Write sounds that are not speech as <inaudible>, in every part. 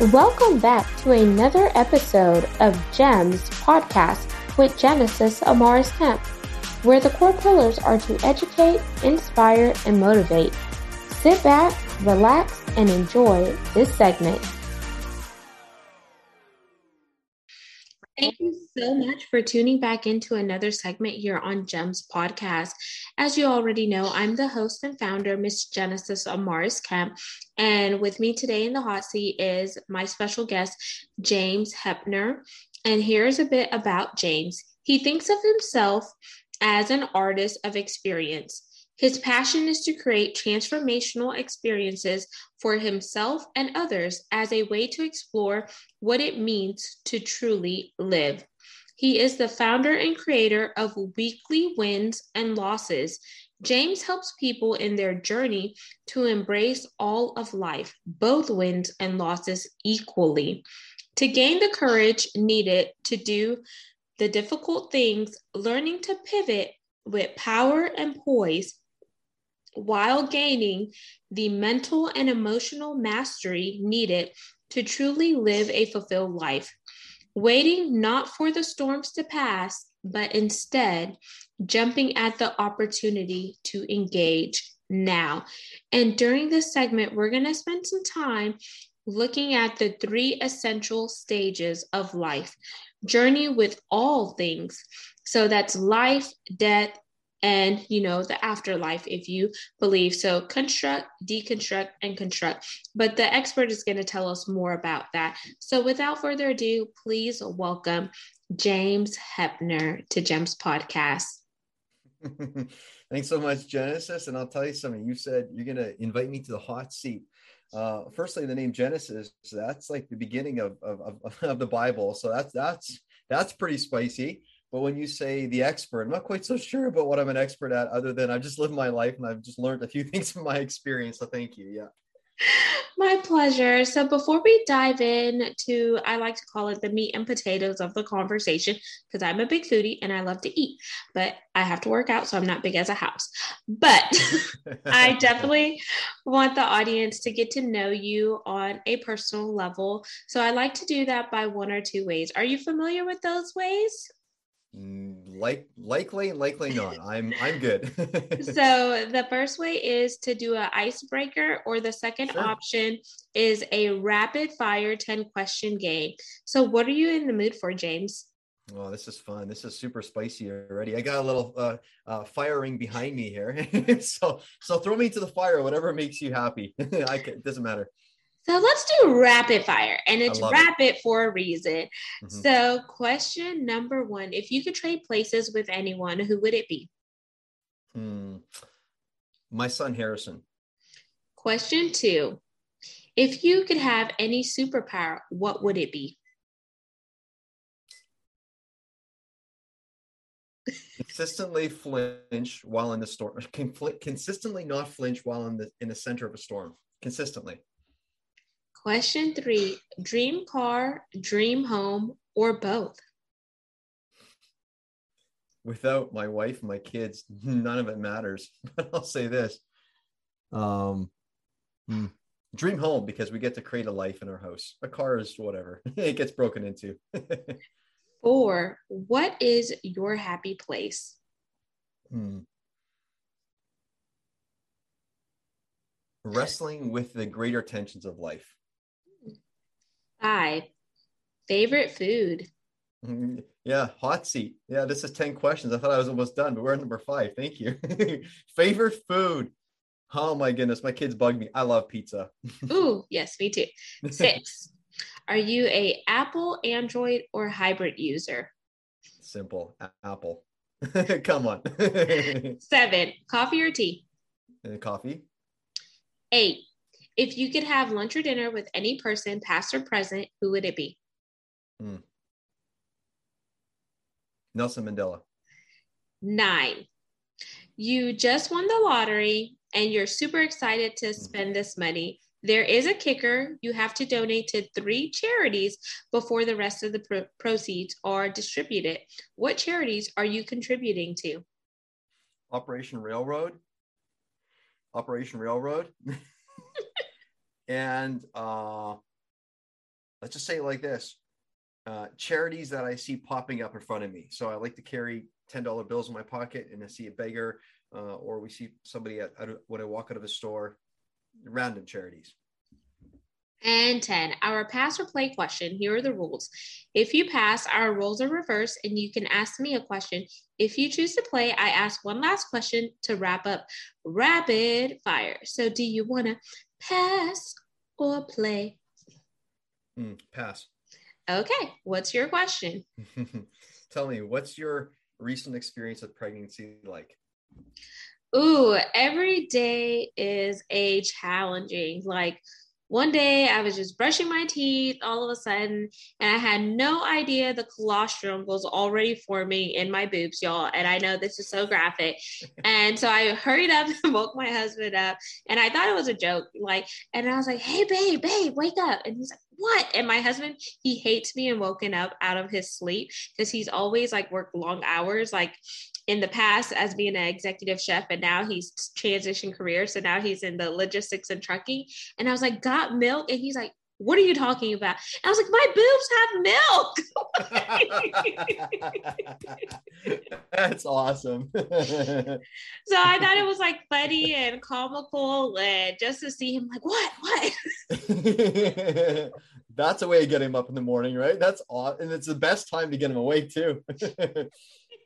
Welcome back to another episode of GEMS podcast with Genesis Amaris Kemp, where the core pillars are to educate, inspire, and motivate. Sit back, relax, and enjoy this segment. Thank you so much for tuning back into another segment here on GEMS podcast. As you already know, I'm the host and founder, Miss Genesis Amaris Kemp. And with me today in the hot seat is my special guest, James Hepner. And here's a bit about James. He thinks of himself as an artist of experience. His passion is to create transformational experiences for himself and others as a way to explore what it means to truly live. He is the founder and creator of Weekly Wins and Losses. James helps people in their journey to embrace all of life, both wins and losses, equally. To gain the courage needed to do the difficult things, learning to pivot with power and poise while gaining the mental and emotional mastery needed to truly live a fulfilled life. Waiting not for the storms to pass, but instead jumping at the opportunity to engage now. And during this segment, we're going to spend some time looking at the three essential stages of life journey with all things. So that's life, death, and you know the afterlife if you believe. So construct deconstruct and construct. But the expert is going to tell us more about that. So without further ado please welcome james hepner to gems podcast. <laughs> Thanks so much genesis. And i'll tell you something. You said you're going to invite me to the hot seat. Uh, firstly the name genesis that's like the beginning of, of, of, <laughs> of the bible. So that's that's that's pretty spicy but when you say the expert, I'm not quite so sure about what I'm an expert at, other than I've just lived my life and I've just learned a few <laughs> things from my experience. So thank you. Yeah. My pleasure. So before we dive in to, I like to call it the meat and potatoes of the conversation, because I'm a big foodie and I love to eat, but I have to work out, so I'm not big as a house. But <laughs> I definitely want the audience to get to know you on a personal level. So I like to do that by one or two ways. Are you familiar with those ways? Like likely likely not <laughs> i'm i'm good so <laughs> the first way is to do an icebreaker or the second sure. option is a rapid fire 10 question game so what are you in the mood for james Oh, this is fun. This is super spicy already. I got a little uh, uh, firing behind me here. <laughs> so, so throw me to the fire, whatever makes you happy. I can, it doesn't matter. So let's do rapid fire, and it's rapid it. for a reason. Mm-hmm. So, question number one If you could trade places with anyone, who would it be? Hmm. My son, Harrison. Question two If you could have any superpower, what would it be? consistently flinch while in the storm <laughs> consistently not flinch while in the in the center of a storm consistently Question three dream car, dream home, or both? Without my wife my kids, none of it matters. <laughs> But I'll say this um, hmm, dream home because we get to create a life in our house. A car is whatever, <laughs> it gets broken into. <laughs> Four, what is your happy place? Hmm. Wrestling with the greater tensions of life. Five, favorite food. Mm-hmm. Yeah, hot seat. Yeah, this is 10 questions. I thought I was almost done, but we're at number five. Thank you. <laughs> favorite food. Oh my goodness, my kids bug me. I love pizza. <laughs> Ooh, yes, me too. Six. Are you a Apple, Android, or hybrid user? Simple. Apple. <laughs> Come on. Seven. Coffee or tea? Uh, coffee. Eight. If you could have lunch or dinner with any person, past or present, who would it be? Hmm. Nelson Mandela. Nine. You just won the lottery and you're super excited to hmm. spend this money. There is a kicker. You have to donate to three charities before the rest of the pro- proceeds are distributed. What charities are you contributing to? Operation Railroad. Operation Railroad. <laughs> and uh, let's just say it like this uh, charities that I see popping up in front of me. So I like to carry $10 bills in my pocket and I see a beggar uh, or we see somebody at, at, when I walk out of a store, random charities. And 10, our pass or play question. Here are the rules. If you pass, our roles are reversed and you can ask me a question. If you choose to play, I ask one last question to wrap up rapid fire. So, do you want to pass or play? Mm, pass. Okay, what's your question? <laughs> Tell me, what's your recent experience of pregnancy like? Ooh, every day is a challenging. Like one day I was just brushing my teeth all of a sudden, and I had no idea the colostrum was already forming in my boobs, y'all. And I know this is so graphic. and so I hurried up and <laughs> woke my husband up, and I thought it was a joke. Like, and I was like, hey, babe, babe, wake up. And he's like, what? And my husband, he hates being woken up out of his sleep because he's always like worked long hours. Like in the past as being an executive chef and now he's transitioned career so now he's in the logistics and trucking and i was like got milk and he's like what are you talking about? I was like, my boobs have milk. <laughs> That's awesome. <laughs> so I thought it was like funny and comical, and just to see him like, what, what? <laughs> That's a way to get him up in the morning, right? That's awesome, and it's the best time to get him awake too.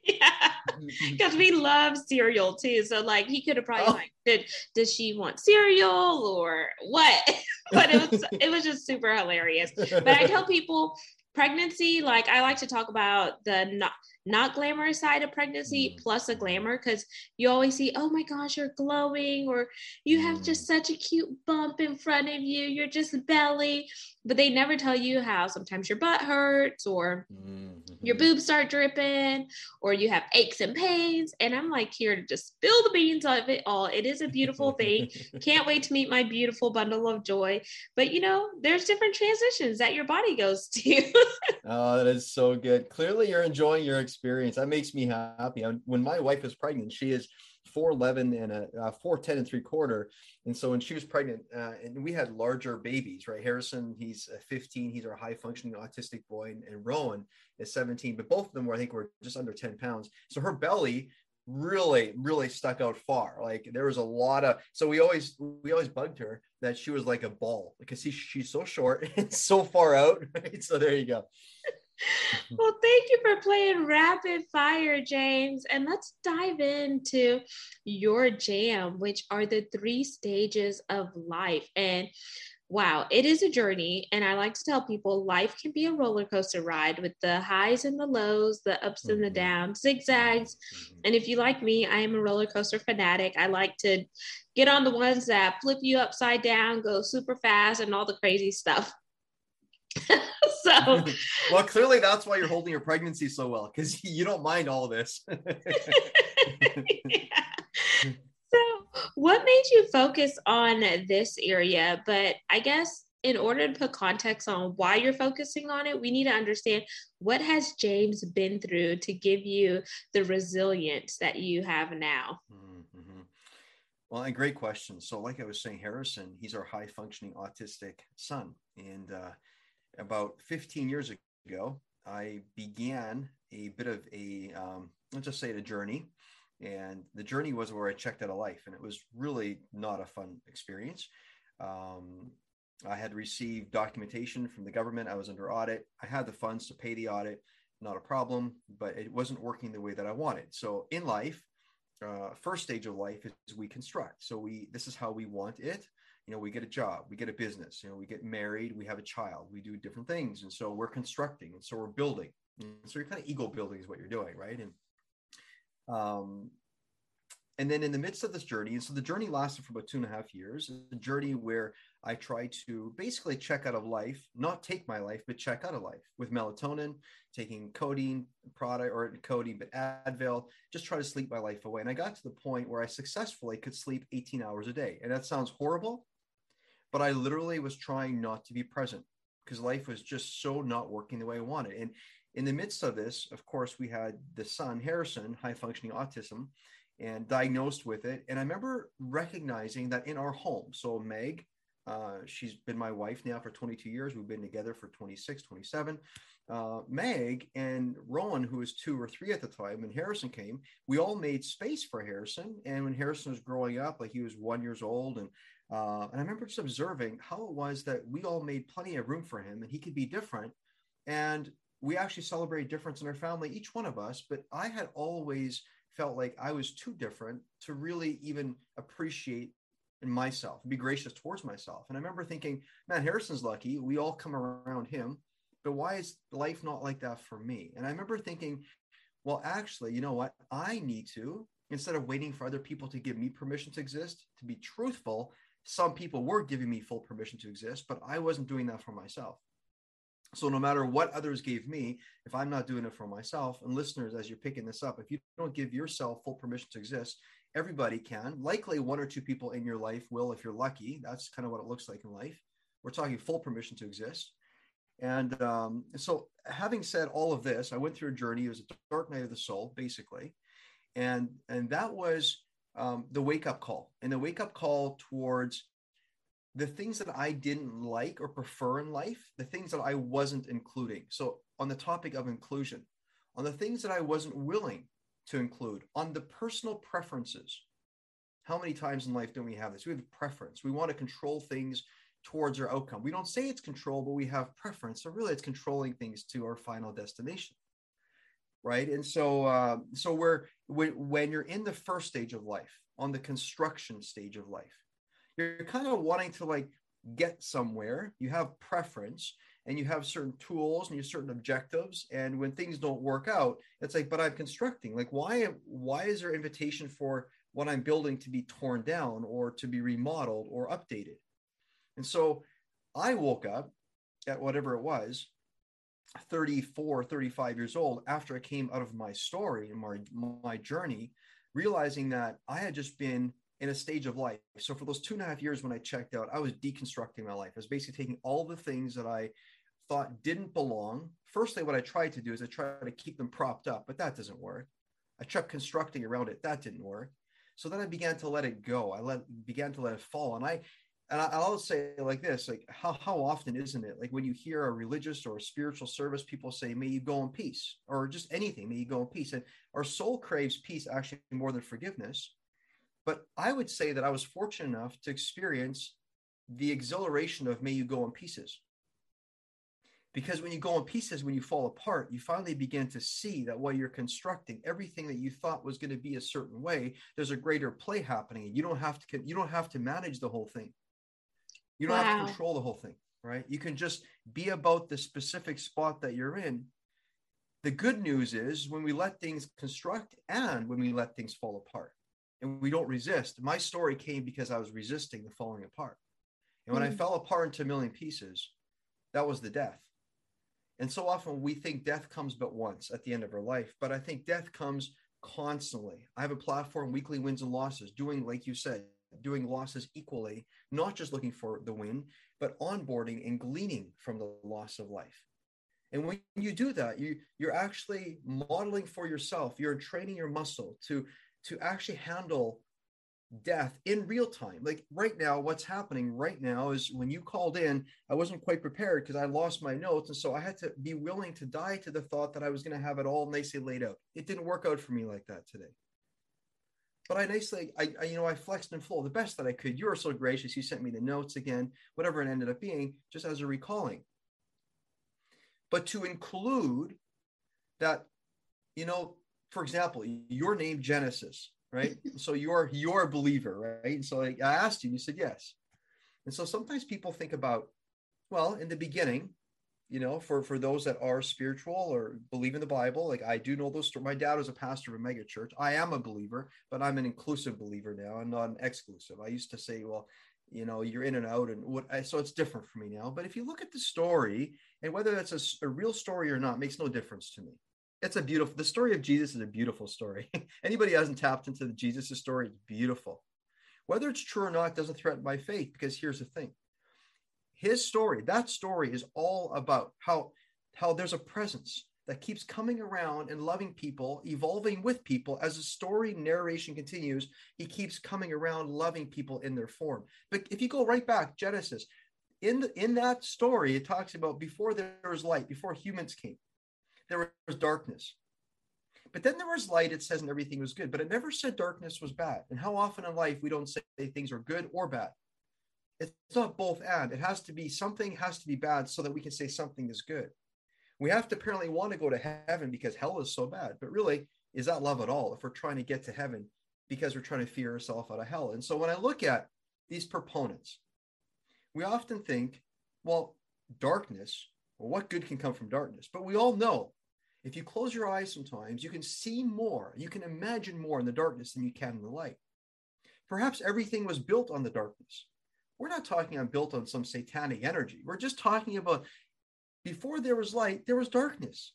Yeah, <laughs> because we love cereal too. So like he could have probably oh. like, did does she want cereal or what? <laughs> but it was it was just super hilarious. But I tell people pregnancy, like I like to talk about the not not glamorous side of pregnancy mm. plus a glamour because you always see, oh my gosh, you're glowing, or you have just mm. such a cute bump in front of you, you're just belly. But they never tell you how sometimes your butt hurts, or mm-hmm. your boobs start dripping, or you have aches and pains. And I'm like here to just spill the beans of it all. It is a beautiful thing. <laughs> Can't wait to meet my beautiful bundle of joy. But you know, there's different transitions that your body goes to. <laughs> oh, that is so good. Clearly, you're enjoying your experience experience. That makes me happy. When my wife is pregnant, she is 4'11 and a uh, 4'10 and three quarter. And so when she was pregnant, uh, and we had larger babies, right? Harrison, he's 15, he's our high functioning autistic boy, and, and Rowan is 17, but both of them were, I think, were just under 10 pounds. So her belly really really stuck out far like there was a lot of so we always we always bugged her that she was like a ball because she, she's so short <laughs> and so far out right so there you go well, thank you for playing rapid fire, James. And let's dive into your jam, which are the three stages of life. And wow, it is a journey. And I like to tell people life can be a roller coaster ride with the highs and the lows, the ups mm-hmm. and the mm-hmm. downs, zigzags. Mm-hmm. And if you like me, I am a roller coaster fanatic. I like to get on the ones that flip you upside down, go super fast, and all the crazy stuff. <laughs> so <laughs> well clearly that's why you're holding your pregnancy so well because <laughs> you don't mind all this yeah. <laughs> so what made you focus on this area but i guess in order to put context on why you're focusing on it we need to understand what has james been through to give you the resilience that you have now mm-hmm. well and great question so like i was saying harrison he's our high functioning autistic son and uh, about 15 years ago, I began a bit of a, um, let's just say, a journey. And the journey was where I checked out of life, and it was really not a fun experience. Um, I had received documentation from the government. I was under audit. I had the funds to pay the audit, not a problem, but it wasn't working the way that I wanted. So in life, uh, first stage of life is we construct. So we this is how we want it you know we get a job we get a business you know we get married we have a child we do different things. And so we're constructing and so we're building. And so you're kind of ego building is what you're doing right? And um and then in the midst of this journey and so the journey lasted for about two and a half years the journey where i tried to basically check out of life not take my life but check out of life with melatonin taking codeine product or codeine but advil just try to sleep my life away. And i got to the point where i successfully could sleep 18 hours a day. And that sounds horrible but I literally was trying not to be present because life was just so not working the way I wanted. And in the midst of this, of course, we had the son, Harrison, high functioning autism, and diagnosed with it. And I remember recognizing that in our home, so Meg, Uh, she's been my wife now for 22 years. We've been together for 26, 27. Uh, Meg and Rowan, who was two or three at the time, when Harrison came, we all made space for Harrison. And when Harrison was growing up, like he was one years old, and uh, and I remember just observing how it was that we all made plenty of room for him, and he could be different. And we actually celebrate difference in our family, each one of us. But I had always felt like I was too different to really even appreciate in myself be gracious towards myself. And I remember thinking, man, Harrison's lucky. We all come around him, but why is life not like that for me? And I remember thinking, well, actually, you know what? I need to, instead of waiting for other people to give me permission to exist, to be truthful, some people were giving me full permission to exist, but I wasn't doing that for myself. So no matter what others gave me, if I'm not doing it for myself, and listeners, as you're picking this up, if you don't give yourself full permission to exist, everybody can. Likely one or two people in your life will, if you're lucky. That's kind of what it looks like in life. We're talking full permission to exist. And um, so, having said all of this, I went through a journey. It was a dark night of the soul, basically, and and that was um, the wake up call, and the wake up call towards the things that I didn't like or prefer in life, the things that I wasn't including. So, on the topic of inclusion, on the things that I wasn't willing to include, on the personal preferences. How many times in life don't we have this? We have a preference. We want to control things towards our outcome. We don't say it's control, but we have preference. So, really, it's controlling things to our final destination right? And so uh, so we're when, when you're in the first stage of life on the construction stage of life you're kind of wanting to like get somewhere. You have preference and you have certain tools and you have certain objectives. And when things don't work out it's like but i'm constructing. Like why why is there invitation for what i'm building to be torn down or to be remodeled or updated? And so i woke up at whatever it was 34 35 years old after i came out of my story and my my journey realizing that i had just been in a stage of life. So for those two and a half years when I checked out, I was deconstructing my life. I was basically taking all the things that I thought didn't belong. Firstly, what I tried to do is I tried to keep them propped up, but that doesn't work. I kept constructing around it. That didn't work. So then I began to let it go. I let began to let it fall. And I and I'll say like this, like how, how often isn't it? Like when you hear a religious or a spiritual service, people say, may you go in peace, or just anything, may you go in peace. And our soul craves peace actually more than forgiveness. But I would say that I was fortunate enough to experience the exhilaration of may you go in pieces. Because when you go in pieces, when you fall apart, you finally begin to see that while you're constructing everything that you thought was going to be a certain way, there's a greater play happening. You don't have to you don't have to manage the whole thing. You don't wow. have to control the whole thing, right? You can just be about the specific spot that you're in. The good news is when we let things construct and when we let things fall apart and we don't resist. My story came because I was resisting the falling apart. And when mm. I fell apart into a million pieces, that was the death. And so often we think death comes but once at the end of our life, but I think death comes constantly. I have a platform, weekly wins and losses, doing, like you said, doing losses equally, not just looking for the win, but onboarding and gleaning from the loss of life. And when you do that, you you're actually modeling for yourself. You're training your muscle to to actually handle death in real time. Like right now, what's happening right now is when you called in, I wasn't quite prepared because I lost my notes. And so I had to be willing to die to the thought that I was going to have it all nicely laid out. It didn't work out for me like that today. But I nicely, I, I you know, I flexed and flowed the best that I could. You were so gracious. You sent me the notes again, whatever it ended up being, just as a recalling. But to include that, you know, for example, your name Genesis, right? <laughs> so you're you're a believer, right? And so I asked you, you said yes. And so sometimes people think about, well, in the beginning, you know, for for those that are spiritual or believe in the Bible, like I do know those. My dad was a pastor of a mega church. I am a believer, but I'm an inclusive believer now i'm not an exclusive. I used to say, well, you know, you're in and out, and what. So it's different for me now. But if you look at the story, and whether that's a, a real story or not, makes no difference to me it's a beautiful the story of jesus is a beautiful story <laughs> anybody hasn't tapped into the jesus story it's beautiful whether it's true or not doesn't threaten my faith because here's the thing his story that story is all about how how there's a presence that keeps coming around and loving people, evolving with people. As the story narration continues, he keeps coming around loving people in their form. But if you go right back, Genesis, in the, in that story, it talks about before there was light, before humans came, there was darkness. But then there was light, it says, and everything was good. But it never said darkness was bad. And how often in life we don't say things are good or bad? It's not both and. It has to be something has to be bad so that we can say something is good. We have to apparently want to go to heaven because hell is so bad. But really, is that love at all if we're trying to get to heaven because we're trying to fear ourselves out of hell? And so when I look at these proponents, we often think, well, darkness, well, what good can come from darkness? But we all know if you close your eyes sometimes, you can see more, you can imagine more in the darkness than you can in the light. Perhaps everything was built on the darkness. We're not talking on built on some satanic energy. We're just talking about before there was light, there was darkness.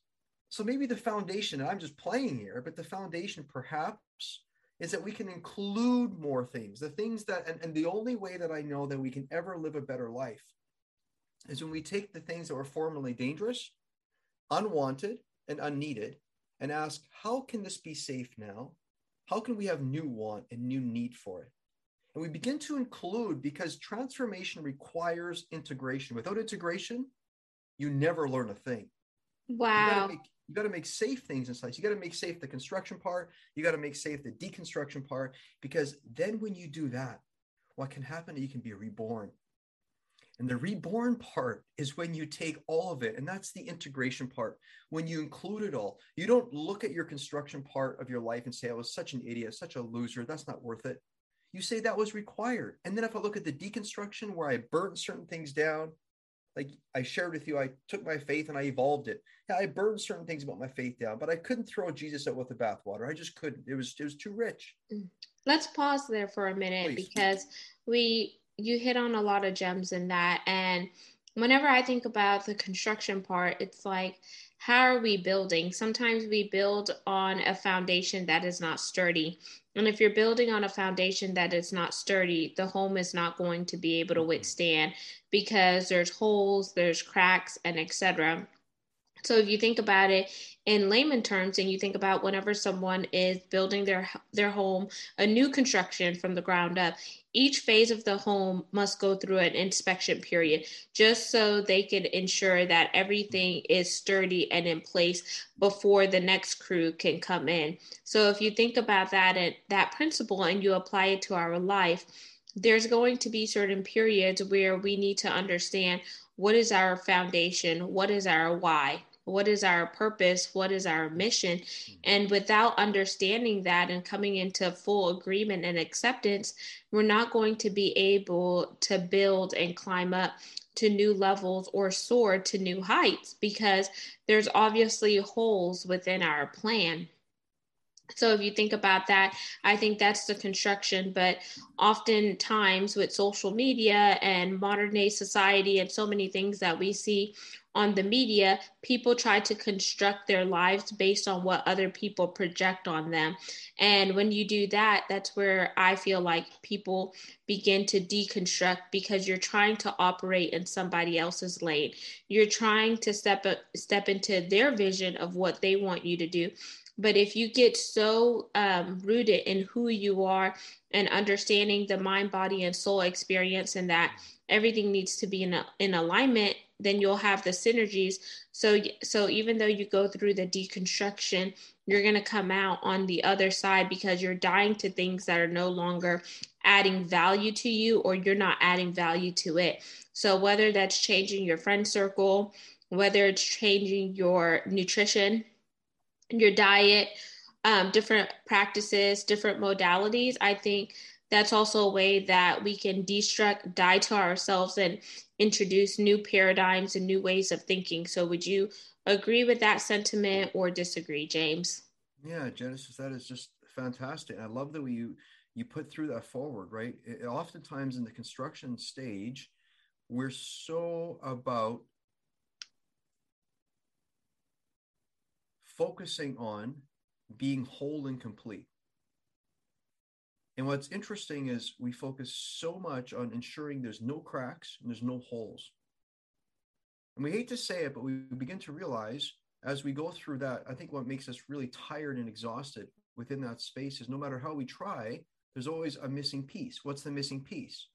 So maybe the foundation, and I'm just playing here, but the foundation perhaps is that we can include more things, the things that, and, and the only way that I know that we can ever live a better life is when we take the things that were formerly dangerous, unwanted, and unneeded and ask, how can this be safe now? How can we have new want and new need for it? And we begin to include because transformation requires integration. Without integration, you never learn a thing. Wow. You got to make safe things in sight. You got to make safe the construction part. You got to make safe the deconstruction part because then when you do that, what can happen? You can be reborn. And the reborn part is when you take all of it, and that's the integration part. When you include it all, you don't look at your construction part of your life and say, I was such an idiot, such a loser, that's not worth it. You say that was required. And then if I look at the deconstruction where I burnt certain things down, like I shared with you, I took my faith and I evolved it. Yeah, I burned certain things about my faith down, but I couldn't throw Jesus out with the bathwater. I just couldn't. It was it was too rich. Mm. Let's pause there for a minute Please. because we you hit on a lot of gems in that. And whenever I think about the construction part, it's like, how are we building? Sometimes we build on a foundation that is not sturdy. And if you're building on a foundation that is not sturdy, the home is not going to be able to mm-hmm. withstand because there's holes, there's cracks, and etc. So if you think about it in layman terms and you think about whenever someone is building their their home, a new construction from the ground up, each phase of the home must go through an inspection period just so they can ensure that everything is sturdy and in place before the next crew can come in. So if you think about that and that principle and you apply it to our life, there's going to be certain periods where we need to understand what is our foundation, what is our why, what is our purpose what is our mission mm-hmm. and without understanding that and coming into full agreement and acceptance we're not going to be able to build and climb up to new levels or soar to new heights because there's obviously holes within our plan so if you think about that, I think that's the construction. But oftentimes with social media and modern day society and so many things that we see, on the media, people try to construct their lives based on what other people project on them. And when you do that, that's where I feel like people begin to deconstruct because you're trying to operate in somebody else's lane. You're trying to step step into their vision of what they want you to do. But if you get so um, rooted in who you are and understanding the mind, body, and soul experience, and that everything needs to be in, a, in alignment then you'll have the synergies. So so even though you go through the deconstruction you're going to come out on the other side because you're dying to things that are no longer adding value to you or you're not adding value to it. So whether that's changing your friend circle whether it's changing your nutrition your diet um, different practices different modalities i think that's also a way that we can destruct, die to ourselves, and introduce new paradigms and new ways of thinking. So, would you agree with that sentiment or disagree, James? Yeah, Genesis, that is just fantastic. I love that you you put through that forward, right? It, oftentimes in the construction stage, we're so about focusing on being whole and complete. And what's interesting is we focus so much on ensuring there's no cracks and there's no holes. And we hate to say it, but we begin to realize as we go through that, I think what makes us really tired and exhausted within that space is no matter how we try, there's always a missing piece. What's the missing piece?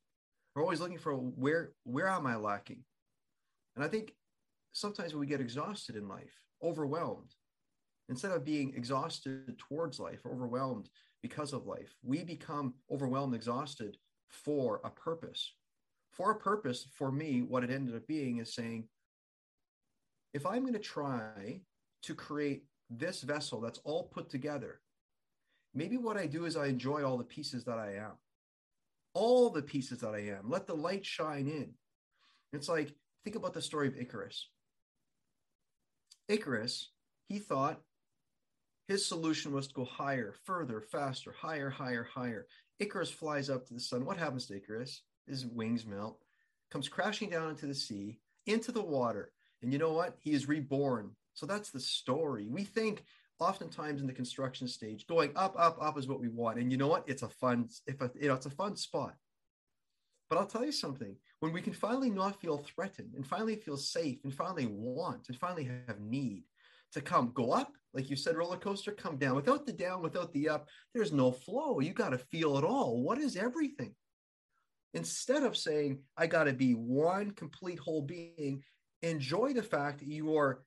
We're always looking for where where am I lacking? And I think sometimes when we get exhausted in life, overwhelmed, instead of being exhausted towards life, overwhelmed because of life, we become overwhelmed, exhausted for a purpose. For a purpose, for me, what it ended up being is saying, if I'm going to try to create this vessel that's all put together, maybe what I do is I enjoy all the pieces that I am, all the pieces that I am. Let the light shine in. It's like, think about the story of Icarus. Icarus, he thought his solution was to go higher, further, faster, higher, higher, higher. Icarus flies up to the sun. What happens to Icarus? His wings melt, comes crashing down into the sea, into the water. And you know what? He is reborn. So that's the story. We think oftentimes in the construction stage, going up, up, up is what we want. And you know what? It's a fun, if a, you know, it's a fun spot. But I'll tell you something. When we can finally not feel threatened and finally feel safe and finally want and finally have need, to come go up like you said roller coaster come down. Without the down without the up there's no flow. You got to feel it all. What is everything? Instead of saying i got to be one complete whole being enjoy the fact that you are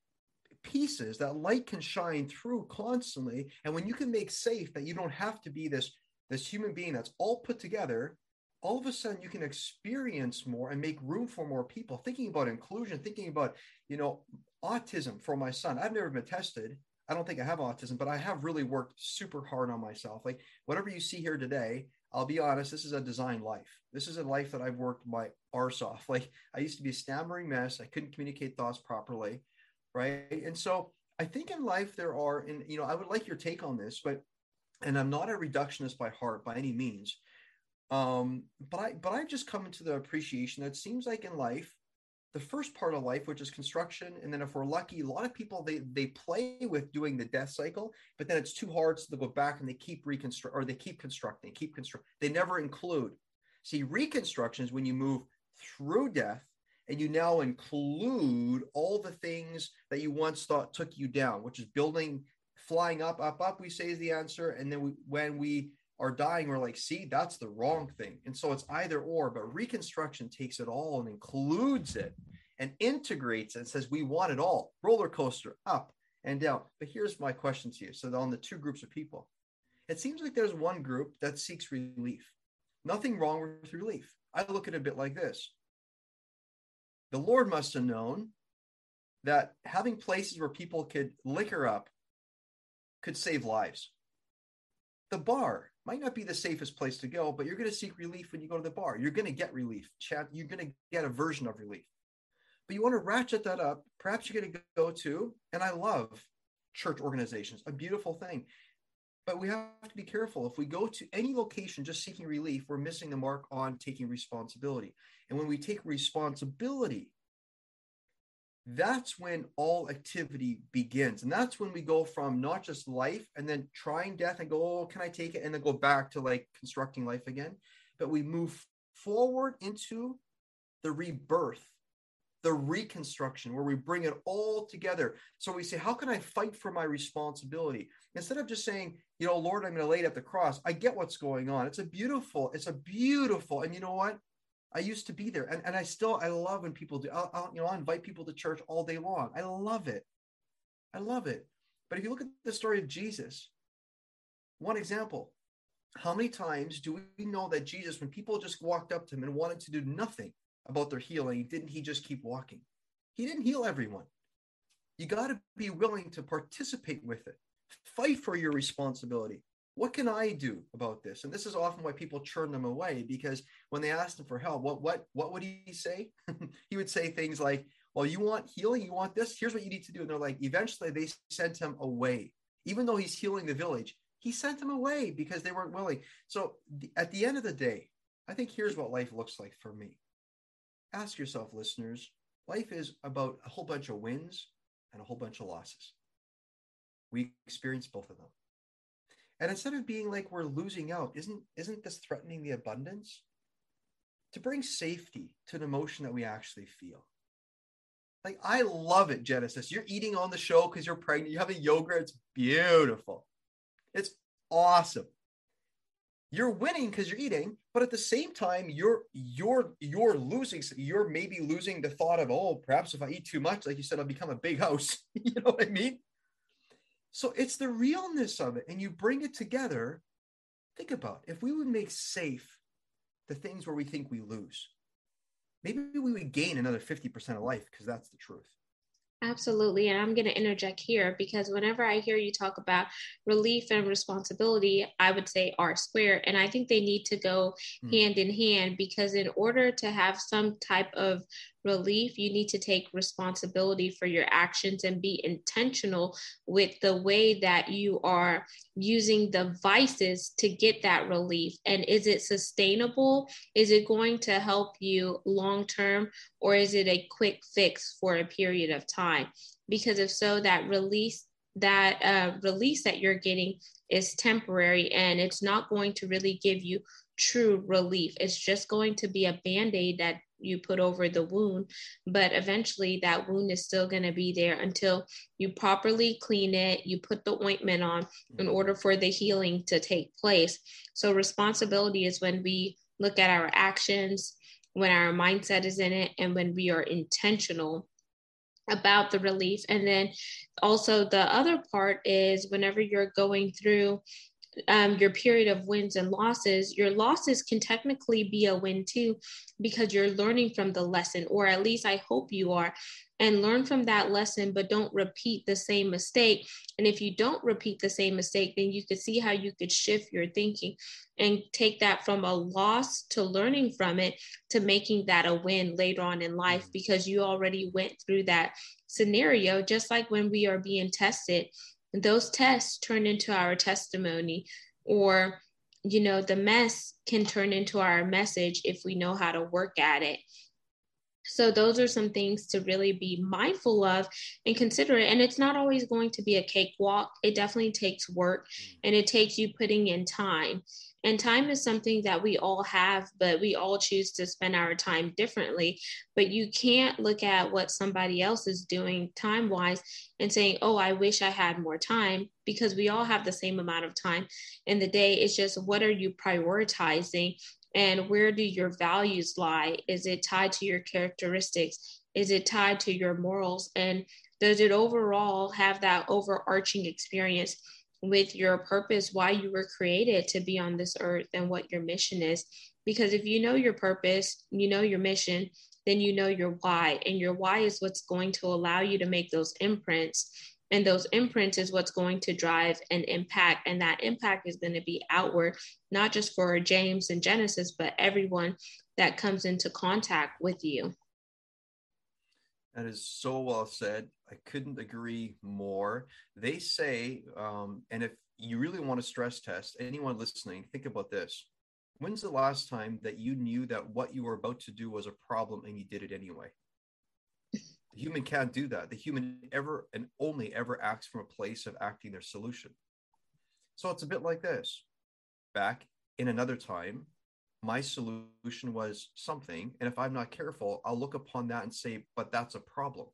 pieces that light can shine through constantly. And when you can make safe that you don't have to be this this human being that's all put together all of a sudden you can experience more and make room for more people. Thinking about inclusion thinking about you know autism for my son. I've never been tested. I don't think I have autism, but I have really worked super hard on myself. Like whatever you see here today, I'll be honest, this is a design life. This is a life that I've worked my arse off. <laughs> Like I used to be a stammering mess. I couldn't communicate thoughts properly. Right. And so I think in life there are, and you know, I would like your take on this, but and I'm not a reductionist by heart by any means. Um, but I but I've just come into the appreciation that seems like in life the first part of life, which is construction, and then if we're lucky, a lot of people they they play with doing the death cycle, but then it's too hard, so they go back and they keep reconstruct or they keep constructing, keep construct. They never include. See, reconstruction is when you move through death and you now include all the things that you once thought took you down, which is building, flying up, up, up. We say is the answer, and then we, when we are dying, we're like, see, that's the wrong thing. And so it's either or, but reconstruction takes it all and includes it and integrates it and says, we want it all roller coaster up and down. But here's my question to you. So, on the two groups of people, it seems like there's one group that seeks relief. Nothing wrong with relief. I look at it a bit like this the Lord must have known that having places where people could liquor up could save lives. The bar might not be the safest place to go, but you're going to seek relief when you go to the bar. You're going to get relief. Chat, you're going to get a version of relief. But you want to ratchet that up. Perhaps you're going to go to, and I love church organizations, a beautiful thing. But we have to be careful. If we go to any location just seeking relief, we're missing the mark on taking responsibility. And when we take responsibility that's when all activity begins. And that's when we go from not just life and then trying death and go, oh, can I take it? And then go back to like constructing life again. But we move forward into the rebirth, the reconstruction, where we bring it all together. So we say, how can I fight for my responsibility? Instead of just saying, you know, Lord, I'm going to lay it at the cross. I get what's going on. It's a beautiful, it's a beautiful, and you know what? I used to be there, and, and I still I love when people do. I'll, I'll, you know I'll invite people to church all day long. I love it. I love it. But if you look at the story of Jesus, one example, how many times do we know that Jesus, when people just walked up to him and wanted to do nothing about their healing, didn't he just keep walking? He didn't heal everyone. You got to be willing to participate with it. Fight for your responsibility what can I do about this? And this is often why people churn them away because when they ask him for help, what what what would he say? <laughs> he would say things like, "Well, you want healing, you want this. Here's what you need to do." And they're like, eventually they sent him away, even though he's healing the village. He sent them away because they weren't willing. So at the end of the day, I think here's what life looks like for me. Ask yourself, listeners, life is about a whole bunch of wins and a whole bunch of losses. We experience both of them. And instead of being like we're losing out, isn't isn't this threatening the abundance? To bring safety to an emotion that we actually feel. Like I love it, Genesis. You're eating on the show because you're pregnant. You have a yogurt. It's beautiful. It's awesome. You're winning because you're eating, but at the same time, you're you're you're losing. You're maybe losing the thought of, oh, perhaps if I eat too much, like you said, I'll become a big house. <laughs> you know what I mean? So it's the realness of it, and you bring it together. Think about if we would make safe the things where we think we lose maybe we would gain another 50% of life because that's the truth. Absolutely. And I'm going to interject here because whenever I hear you talk about relief and responsibility, I would say R square. And I think they need to go mm. hand in hand because in order to have some type of relief, you need to take responsibility for your actions and be intentional with the way that you are using the vices to get that relief. And is it sustainable? Is it going to help you long term, or is it a quick fix for a period of time? Because if so, that release that uh, release that you're getting is temporary and it's not going to really give you true relief. It's just going to be a band aid that you put over the wound, but eventually that wound is still going to be there until you properly clean it, you put the ointment on in mm-hmm. order for the healing to take place. So, responsibility is when we look at our actions, when our mindset is in it, and when we are intentional about the relief. And then also, the other part is whenever you're going through um, your period of wins and losses, your losses can technically be a win too, because you're learning from the lesson, or at least I hope you are, and learn from that lesson, but don't repeat the same mistake. And if you don't repeat the same mistake, then you could see how you could shift your thinking and take that from a loss to learning from it to making that a win later on in life because you already went through that scenario, just like when we are being tested those tests turn into our testimony or you know the mess can turn into our message if we know how to work at it. So those are some things to really be mindful of and consider it. And it's not always going to be a cakewalk. It definitely takes work mm. and it takes you putting in time and time is something that we all have, but we all choose to spend our time differently. But you can't look at what somebody else is doing time wise and saying, oh, I wish I had more time, because we all have the same amount of time in the day. It's just what are you prioritizing and where do your values lie? Is it tied to your characteristics? Is it tied to your morals? And does it overall have that overarching experience? With your purpose, why you were created to be on this earth, and what your mission is. Because if you know your purpose, you know your mission, then you know your why. And your why is what's going to allow you to make those imprints. And those imprints is what's going to drive an impact. And that impact is going to be outward, not just for James and Genesis, but everyone that comes into contact with you. That is so well said. I couldn't agree more. They say, um, and if you really want to stress test anyone listening, think about this. When's the last time that you knew that what you were about to do was a problem and you did it anyway? The human can't do that. The human ever and only ever acts from a place of acting their solution. So it's a bit like this. Back in another time, my solution was something. And if I'm not careful, I'll look upon that and say, but that's a problem.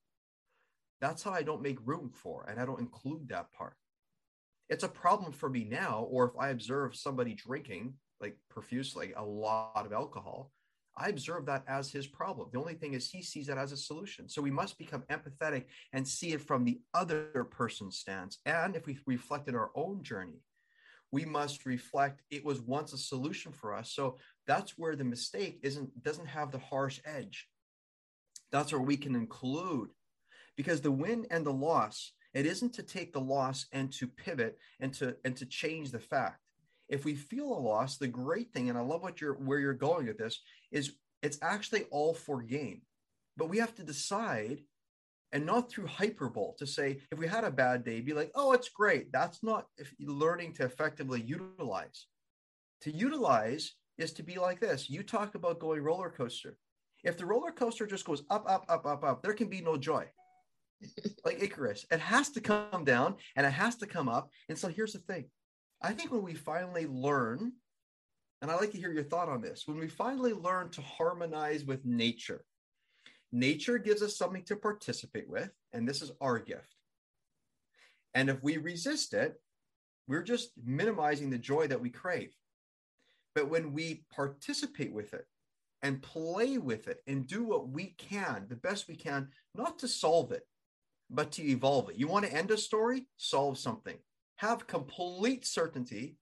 That's how I don't make room for, and I don't include that part. It's a problem for me now, or if I observe somebody drinking like profusely a lot of alcohol, I observe that as his problem. The only thing is he sees that as a solution. So we must become empathetic and see it from the other person's stance. And if we reflect in our own journey, we must reflect it was once a solution for us. So that's where the mistake isn't doesn't have the harsh edge. That's where we can include because the win and the loss, it isn't to take the loss and to pivot and to and to change the fact. If we feel a loss, the great thing, and I love what you're where you're going with this, is it's actually all for gain. But we have to decide and not through hyperbole to say if we had a bad day be like oh it's great. That's not learning to effectively utilize. To utilize is to be like this. You talk about going roller coaster. If the roller coaster just goes up up up up up there can be no joy. <laughs> Like icarus it has to come down and it has to come up. And so here's the thing. I think when we finally learn and i like to hear your thought on this. When we finally learn to harmonize with nature nature gives us something to participate with, and this is our gift. And if we resist it, we're just minimizing the joy that we crave. But when we participate with it and play with it and do what we can, the best we can, not to solve it, but to evolve it. You want to end a story? Solve something. Have complete certainty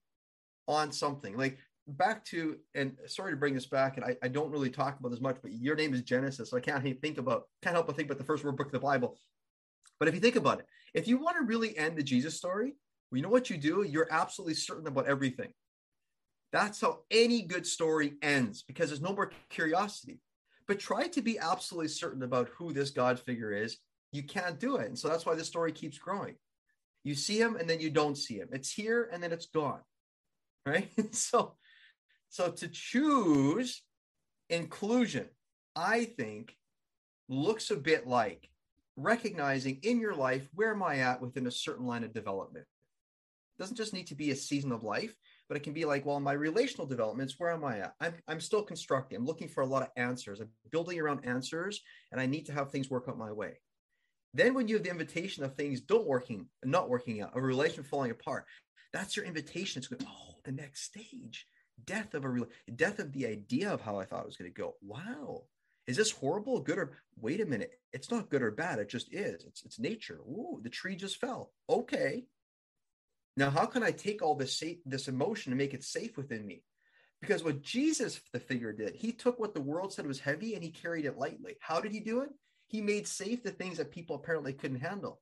on something. Like back to, and sorry to bring this back, and I, I don't really talk about this much, but your name is Genesis, so I can't think about, can't help but think about the first word book of the Bible. But if you think about it, if you want to really end the Jesus story, well, you know what you do? You're absolutely certain about everything. That's how any good story ends because there's no more curiosity. But try to be absolutely certain about who this God figure is. You can't do it. And so that's why the story keeps growing. You see him and then you don't see him. It's here and then it's gone. Right? <laughs> so so to choose inclusion, I think looks a bit like recognizing in your life where am I at within a certain line of development. It doesn't just need to be a season of life, but it can be like, well, my relational developments, where am I at? I'm, I'm still constructing. I'm looking for a lot of answers. I'm building around answers, and I need to have things work out my way. Then, when you have the invitation of things don't working, not working out, a relationship falling apart, that's your invitation to go, oh, the next stage, death of a real, death of the idea of how I thought it was going to go. Wow, is this horrible, good or wait a minute? It's not good or bad. It just is. It's it's nature. Ooh, the tree just fell. Okay, now, how can I take all this safe, this emotion and make it safe within me? Because what Jesus, the figure, did, he took what the world said was heavy and he carried it lightly. How did he do it? He made safe the things that people apparently couldn't handle.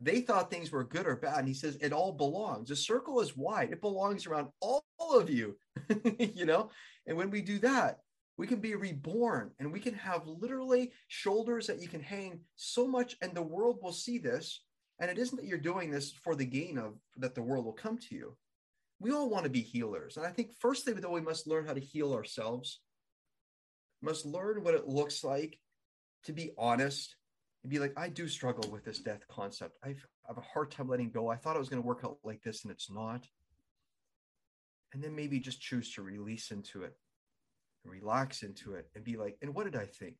They thought things were good or bad. And he says, it all belongs. The circle is wide, it belongs around all, of you, <laughs> you know? And when we do that, we can be reborn and we can have literally shoulders that you can hang so much, and the world will see this and it isn't that you're doing this for the gain of that the world will come to you. We all want to be healers. And I think firstly, though, we must learn how to heal ourselves, must learn what it looks like to be honest and be like, I do struggle with this death concept. I've, I have a hard time letting go. I thought it was going to work out like this and it's not. And then maybe just choose to release into it, relax into it, and be like, and what did I think?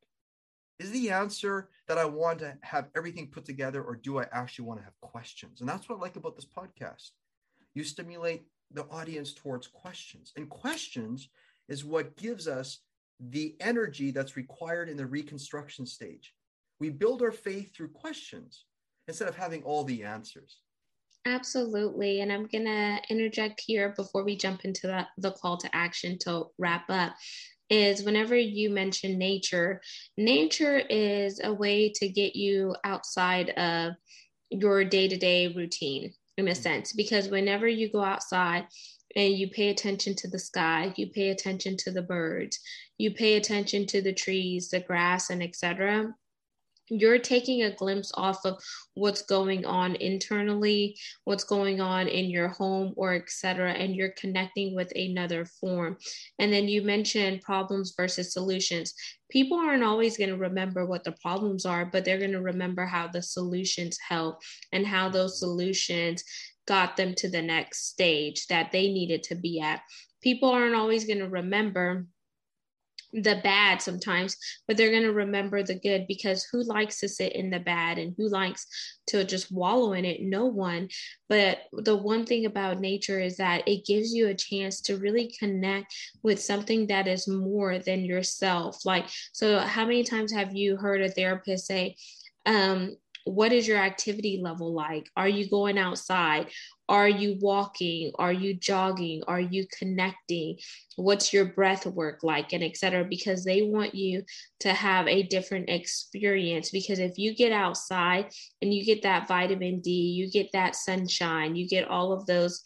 is the answer that I want to have everything put together, or do I actually want to have questions? And that's what I like about this podcast. You stimulate the audience towards questions, and questions is what gives us the energy that's required in the reconstruction stage. We build our faith through questions instead of having all the answers. Absolutely. And I'm going to interject here before we jump into the, the call to action to wrap up is whenever you mention nature, nature is a way to get you outside of your day to day routine in a mm-hmm. sense, because whenever you go outside, and you pay attention to the sky, you pay attention to the birds, you pay attention to the trees, the grass, and etc you're taking a glimpse off of what's going on internally what's going on in your home or etc and you're connecting with another form. And then you mentioned problems versus solutions. People aren't always going to remember what the problems are but they're going to remember how the solutions help and how those solutions got them to the next stage that they needed to be at. People aren't always going to remember the bad sometimes, but they're going to remember the good because who likes to sit in the bad and who likes to just wallow in it? No one. But the one thing about nature is that it gives you a chance to really connect with something that is more than yourself. Like, so how many times have you heard a therapist say, um, what is your activity level like? Are you going outside? Are you walking? Are you jogging? Are you connecting? What's your breath work like? And etc. Because they want you to have a different experience. Because if you get outside and you get that vitamin D, you get that sunshine, you get all of those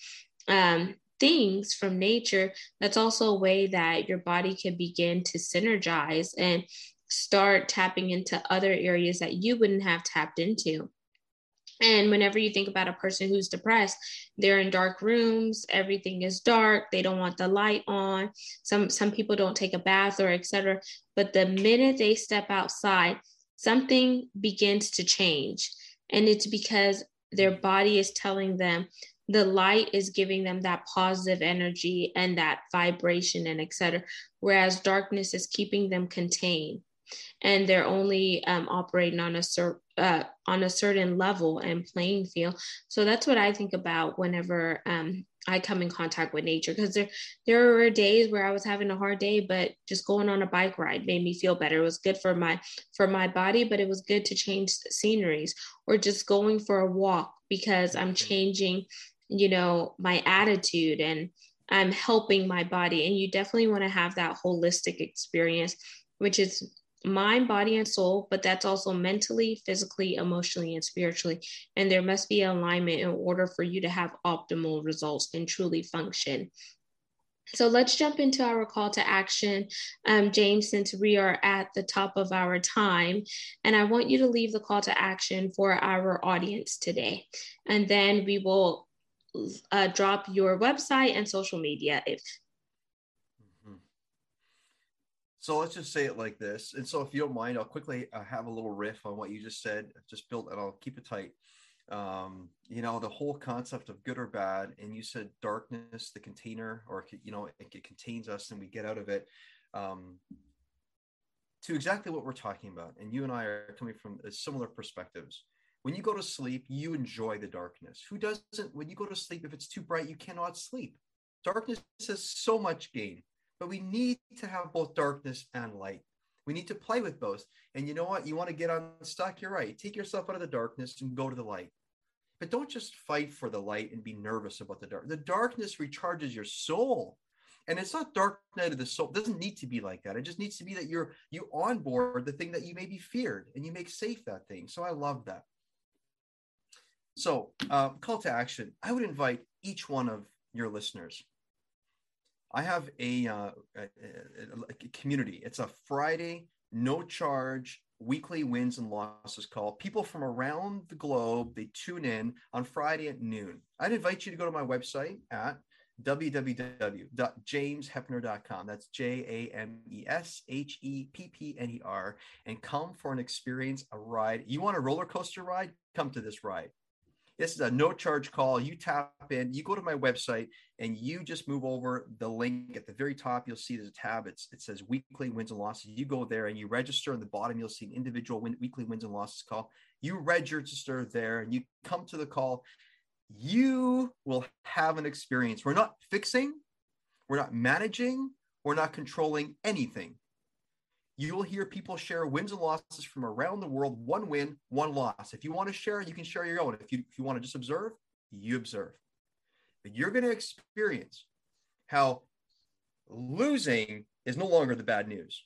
um, things from nature, that's also a way that your body can begin to synergize and start tapping into other areas that you wouldn't have tapped into. And whenever you think about a person who's depressed, they're in dark rooms, everything is dark, they don't want the light on. Some some people don't take a bath or etc. But the minute they step outside, something begins to change. And it's because their body is telling them the light is giving them that positive energy and that vibration and etc. Whereas darkness is keeping them contained. And they're only um, operating on a cer- uh, on a certain level and playing field. So that's what I think about whenever um, I come in contact with nature because there there were days where I was having a hard day, but just going on a bike ride made me feel better. It was good for my for my body, but it was good to change the sceneries or just going for a walk because I'm changing, you know, my attitude and I'm helping my body. And you definitely want to have that holistic experience, which is mind, body, and soul, but that's also mentally, physically, emotionally, and spiritually. And there must be alignment in order for you to have optimal results and truly function. So let's jump into our call to action, um, James, since we are at the top of our time. And I want you to leave the call to action for our audience today. And then we will uh, drop your website and social media if So let's just say it like this. And so, if you don't mind, I'll quickly uh, have a little riff on what you just said. Just built, and I'll keep it tight. Um, you know, the whole concept of good or bad, and you said darkness, the container, or you know, it, it contains us, and we get out of it. Um, to exactly what we're talking about, and you and I are coming from similar perspectives. When you go to sleep, you enjoy the darkness. Who doesn't? When you go to sleep, if it's too bright, you cannot sleep. Darkness has so much gain but we need to have both darkness and light. We need to play with both. And you know what? You want to get unstuck? You're right. Take yourself out of the darkness and go to the light. But don't just fight for the light and be nervous about the dark. The darkness recharges your soul. And it's not dark night of the soul. It doesn't need to be like that. It just needs to be that you're you on board the thing that you may be feared and you make safe that thing. So I love that. So uh, call to action. I would invite each one of your listeners I have a, uh, a, a, community. It's a Friday, no charge, weekly wins and losses call. People from around the globe, they tune in on Friday at noon. I'd invite you to go to my website at www.jamesheppner.com. That's J A M E S H E P P N E R, and come for an experience, a ride. You want a roller coaster ride? Come to this ride. This is a no charge call. You tap in, you go to my website, and you just move over the link at the very top. You'll see there's a tab. It's, it says weekly wins and losses. You go there and you register. On the bottom, you'll see an individual win, weekly wins and losses call. You register there and you come to the call. You will have an experience. We're not fixing, we're not managing, we're not controlling anything you will hear people share wins and losses from around the world. One win one loss. If you want to share you can share your own. If you, if you want to just observe you observe. But you're going to experience how losing is no longer the bad news.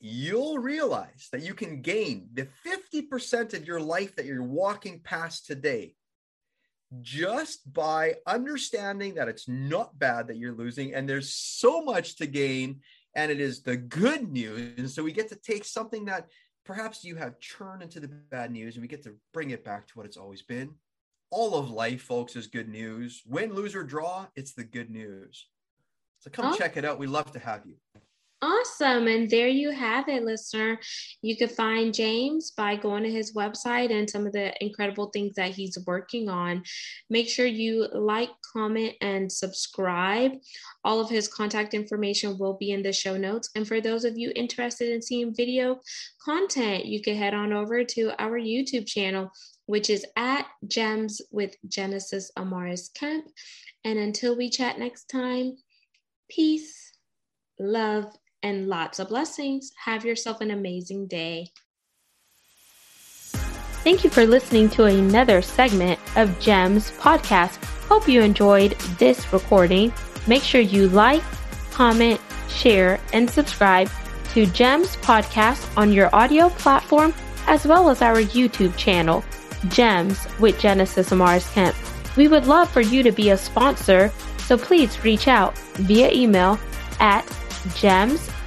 You'll realize that you can gain the 50% of your life that you're walking past today just by understanding that it's not bad that you're losing and there's so much to gain and it is the good news. And so we get to take something that perhaps you have churned into the bad news and we get to bring it back to what it's always been. All of life, folks, is good news. Win, lose, or draw, it's the good news. So come oh. check it out. We love to have you. Awesome. And there you have it, listener. You can find James by going to his website and some of the incredible things that he's working on. Make sure you like, comment, and subscribe. All of his contact information will be in the show notes. And for those of you interested in seeing video content, you can head on over to our YouTube channel, which is at Gems with Genesis Amaris Kemp. And until we chat next time, peace, love, and lots of blessings. Have yourself an amazing day. Thank you for listening to another segment of GEMS podcast. Hope you enjoyed this recording. Make sure you like, comment, share, and subscribe to GEMS podcast on your audio platform as well as our YouTube channel, GEMS with Genesis Amaris Kemp. We would love for you to be a sponsor, so please reach out via email at gems